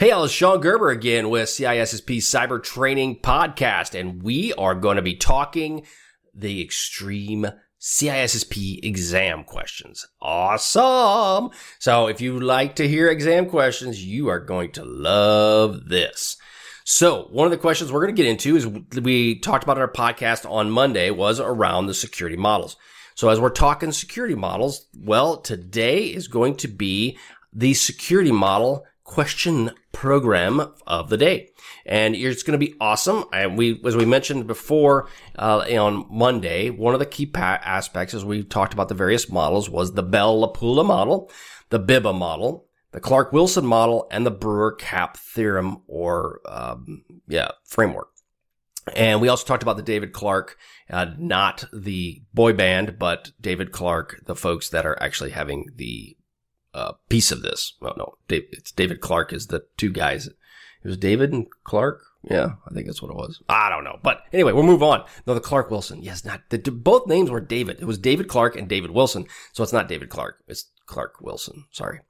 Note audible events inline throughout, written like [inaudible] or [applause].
Hey, all, it's Shon Gerber again with CISSP Cyber Training Podcast, and we are going to be talking the extreme CISSP exam questions. Awesome! So, if you like to hear exam questions, you are going to love this. So, one of the questions we're going to get into is we talked about in our podcast on Monday was around the security models. So, as we're talking security models, well, today is going to be the security model question program of the day. And it's going to be awesome. And we, as we mentioned before, uh, on Monday, one of the key pa- aspects as we talked about the various models was the Bell-LaPadula model, the BIBA model, the Clark-Wilson model, and the Brewer Cap theorem or, um, yeah, framework. And we also talked about the David Clark, uh, not the boy band, but David Clark, the folks that are actually having the uh, piece of this. Well, no, Dave, it's David Clark is the two guys. It was David and Clark. Yeah, I think that's what it was. I don't know. But anyway, we'll move on. No, the Clark Wilson. Yes, not the, both names were David. It was David Clark and David Wilson. So it's not David Clark. It's Clark Wilson. Sorry.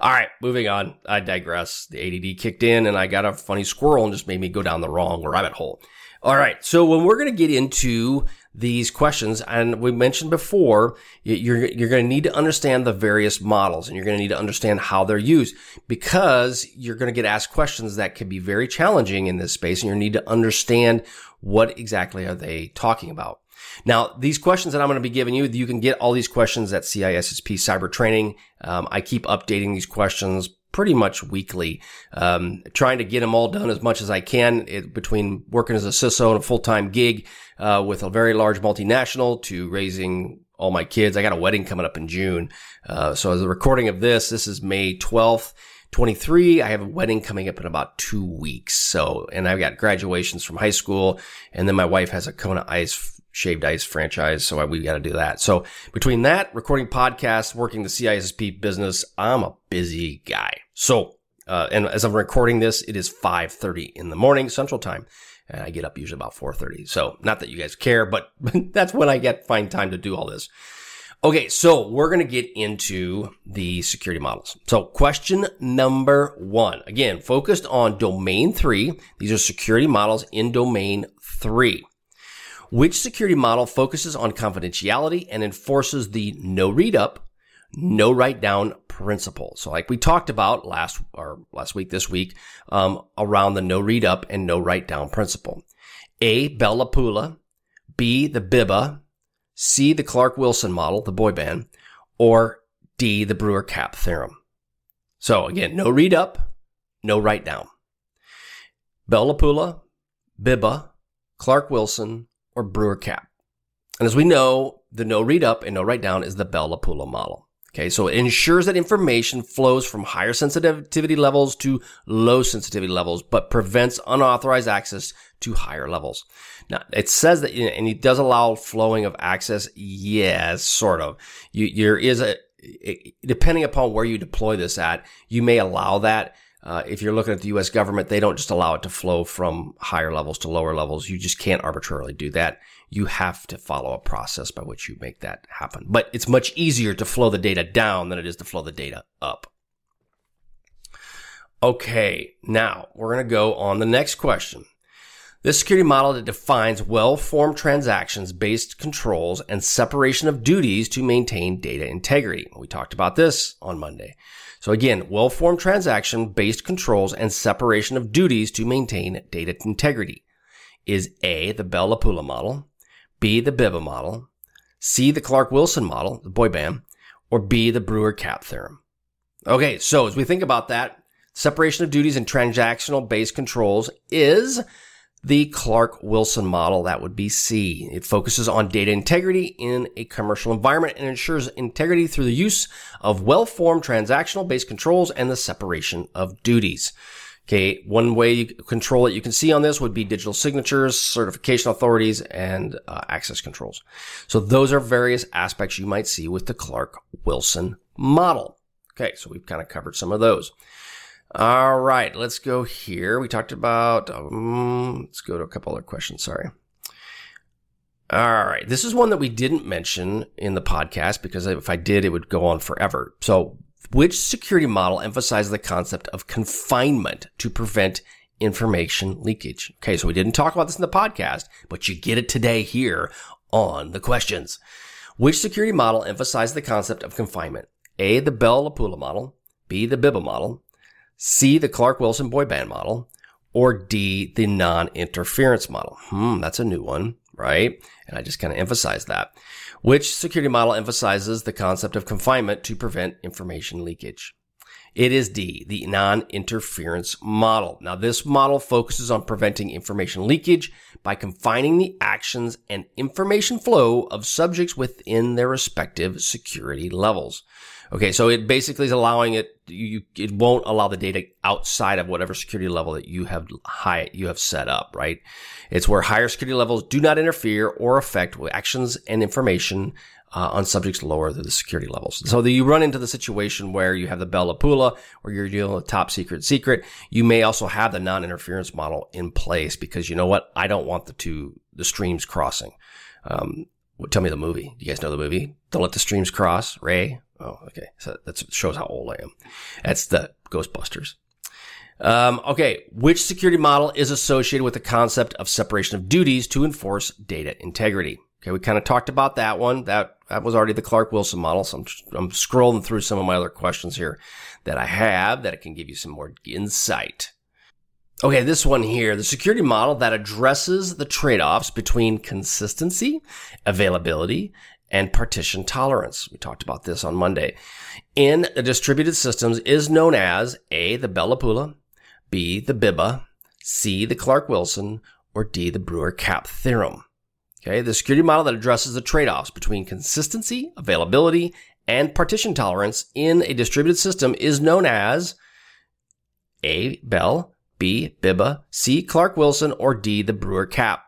All right, moving on. I digress. The ADD kicked in and I got a funny squirrel and just made me go down the wrong rabbit hole. All right. So when we're going to get into these questions, and we mentioned before, you're, you're going to need to understand the various models and you're going to need to understand how they're used because you're going to get asked questions that can be very challenging in this space and you need to understand what exactly are they talking about. Now, these questions that I'm going to be giving you, you can get all these questions at CISSP Cyber Training. Um, I keep updating these questions pretty much weekly, um, trying to get them all done as much as I can it, between working as a CISO and a full-time gig uh, with a very large multinational to raising all my kids. I got a wedding coming up in June. Uh, so as a recording of this, this is May 12th. 23. I have a wedding coming up in about two weeks. So, and I've got graduations from high school. And then my wife has a Kona Ice shaved ice franchise. So we got to do that. So between that, recording podcasts, working the CISSP business, I'm a busy guy. So, uh, and as I'm recording this, it is 5.30 in the morning central time. And I get up usually about 4.30. So not that you guys care, but [laughs] that's when I get find time to do all this. Okay. So we're going to get into the security models. So question number one, again, focused on domain three. These are security models in domain three. Which security model focuses on confidentiality and enforces the no read up, no write down principle? So like we talked about last, or last week, this week, um, around the no read up and no write down principle. A, Bell-LaPadula. B, the BIBA. C, the Clark Wilson model, the boy band. Or D, the Brewer-CAP theorem. So again, no read up, no write down. Bell-LaPadula, BIBA, Clark Wilson, or brewer cap. And as we know, the no read up and no write down is the Bell-LaPadula model. Okay, so it ensures that information flows from higher sensitivity levels to low sensitivity levels, but prevents unauthorized access to higher levels. Now, it says that, and it does allow flowing of access. Yes, sort of. You, there is a, depending upon where you deploy this at, you may allow that. Uh, if you're looking at the U.S. government, they don't just allow it to flow from higher levels to lower levels. You just can't arbitrarily do that. You have to follow a process by which you make that happen. But it's much easier to flow the data down than it is to flow the data up. Okay, now we're going to go on the next question. This security model that defines well-formed transactions based controls and separation of duties to maintain data integrity. We talked about this on Monday. So again, well-formed transaction based controls and separation of duties to maintain data integrity is A, the Bell-LaPadula model, B, the BIBA model, C, the Clark-Wilson model, the boy band, or B, the Brewer-CAP theorem. Okay, so as we think about that, separation of duties and transactional based controls is the Clark Wilson model. That would be C. It focuses on data integrity in a commercial environment and ensures integrity through the use of well-formed transactional based controls and the separation of duties. Okay, one way you control it you can see on this would be digital signatures, certification authorities, and uh, access controls. So those are various aspects you might see with the Clark Wilson model. Okay, so we've kind of covered some of those. All right, let's go here. We talked about, um, let's go to a couple other questions. Sorry. All right. This is one that we didn't mention in the podcast because if I did, it would go on forever. So which security model emphasizes the concept of confinement to prevent information leakage? Okay. So we didn't talk about this in the podcast, but you get it today here on the questions. Which security model emphasizes the concept of confinement? A, the Bell LaPadula model, B, the Biba model, C, the Clark Wilson boy band model, or D, the non-interference model. Hmm, that's a new one, right? And I just kind of emphasize that. Which security model emphasizes the concept of confinement to prevent information leakage? It is D, the non-interference model. Now, this model focuses on preventing information leakage by confining the actions and information flow of subjects within their respective security levels. Okay, so it basically is allowing it. You it won't allow the data outside of whatever security level that you have high you have set up. Right, it's where higher security levels do not interfere or affect actions and information uh, on subjects lower than the security levels. So that you run into the situation where you have the Bell LaPadula, where you're dealing with top secret secret. You may also have the non-interference model in place because you know what? I don't want the two the streams crossing. Um, tell me the movie. Do you guys know the movie? Don't let the streams cross. Ray. Oh, okay. So that shows how old I am. That's the Ghostbusters. Um, okay. Which security model is associated with the concept of separation of duties to enforce data integrity? Okay. We kind of talked about that one. That, that was already the Clark Wilson model. So I'm, I'm scrolling through some of my other questions here that I have that it can give you some more insight. Okay, this one here, the security model that addresses the trade-offs between consistency, availability, and partition tolerance. We talked about this on Monday. In distributed systems is known as A, the Bell LaPadula, B, the BIBA, C, the Clark-Wilson, or D, the Brewer Cap theorem. Okay, the security model that addresses the trade-offs between consistency, availability, and partition tolerance in a distributed system is known as A, Bell, B, Biba, C, Clark-Wilson, or D, the Brewer-CAP.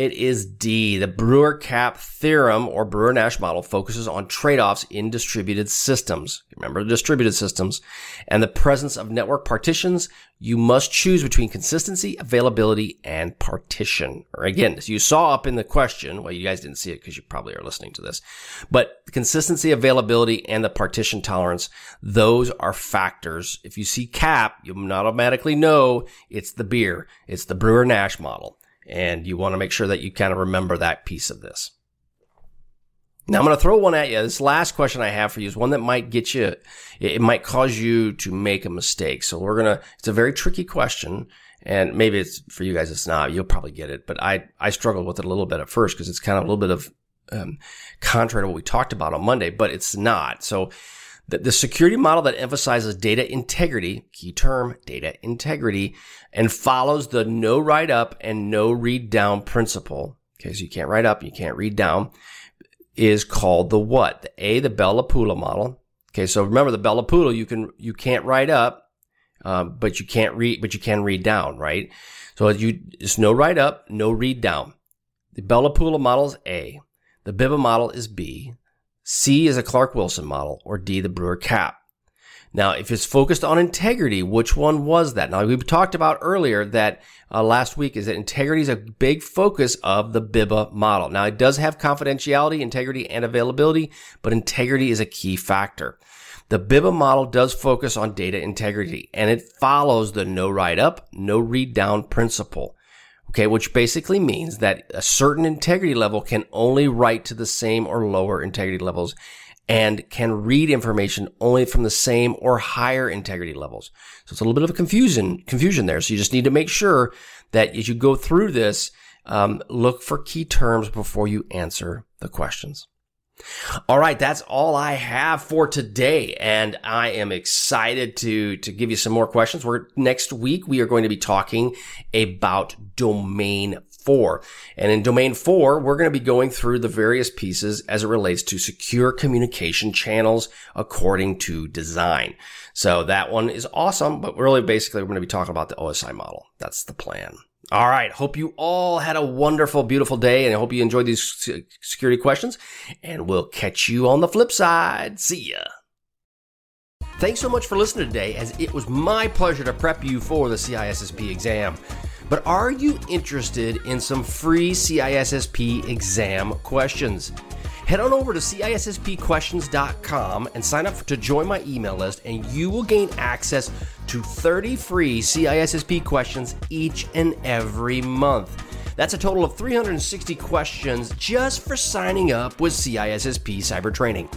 It is D. The Brewer Cap theorem or Brewer-Nash model focuses on trade-offs in distributed systems. Remember distributed systems and the presence of network partitions. You must choose between consistency, availability, and partition. Or again, as you saw up in the question, well, you guys didn't see it because you probably are listening to this, but consistency, availability, and the partition tolerance, those are factors. If you see cap, you'll automatically know it's the beer. It's the Brewer-Nash model. And you want to make sure that you kind of remember that piece of this. Now I'm going to throw one at you. This last question I have for you is one that might get you, it might cause you to make a mistake. So we're going to, it's a very tricky question. And maybe it's for you guys, it's not. You'll probably get it. But I, I struggled with it a little bit at first because it's kind of a little bit of, um, contrary to what we talked about on Monday, but it's not. So the, the security model that emphasizes data integrity, key term, data integrity, and follows the no write up and no read down principle. Okay, so you can't write up, you can't read down, is called the what? The A, the Bell LaPadula model. Okay, so remember the Bell LaPadula, you can you can't write up, um, but you can't read, but you can read down, right? So you it's no write up, no read down. The Bell LaPadula model is A. The BIBA model is B. C is a Clark Wilson model, or D, the Brewer cap. Now, if it's focused on integrity, which one was that? Now, we talked about earlier that uh, last week is that integrity is a big focus of the BIBA model. Now, it does have confidentiality, integrity, and availability, but integrity is a key factor. The BIBA model does focus on data integrity, and it follows the no write up, no read down principle. Okay, which basically means that a certain integrity level can only write to the same or lower integrity levels and can read information only from the same or higher integrity levels. So it's a little bit of a confusion, confusion there. So you just need to make sure that as you go through this, um, look for key terms before you answer the questions. All right, that's all I have for today, and I am excited to to give you some more questions. We're next week we are going to be talking about domain four, and in domain four we're going to be going through the various pieces as it relates to secure communication channels according to design. So that one is awesome, but really basically we're going to be talking about the OSI model. That's the plan. All right. Hope you all had a wonderful, beautiful day and I hope you enjoyed these security questions and we'll catch you on the flip side. See ya. Thanks so much for listening today as it was my pleasure to prep you for the CISSP exam. But are you interested in some free CISSP exam questions? Head on over to CISSPquestions.com and sign up to join my email list, and you will gain access to 30 free CISSP questions each and every month. That's a total of 360 questions just for signing up with CISSP Cyber Training.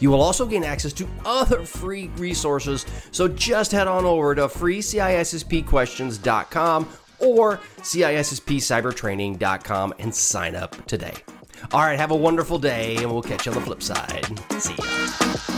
You will also gain access to other free resources, so just head on over to freecisspquestions.com or CISSPcybertraining.com and sign up today. All right, have a wonderful day, and we'll catch you on the flip side. See ya.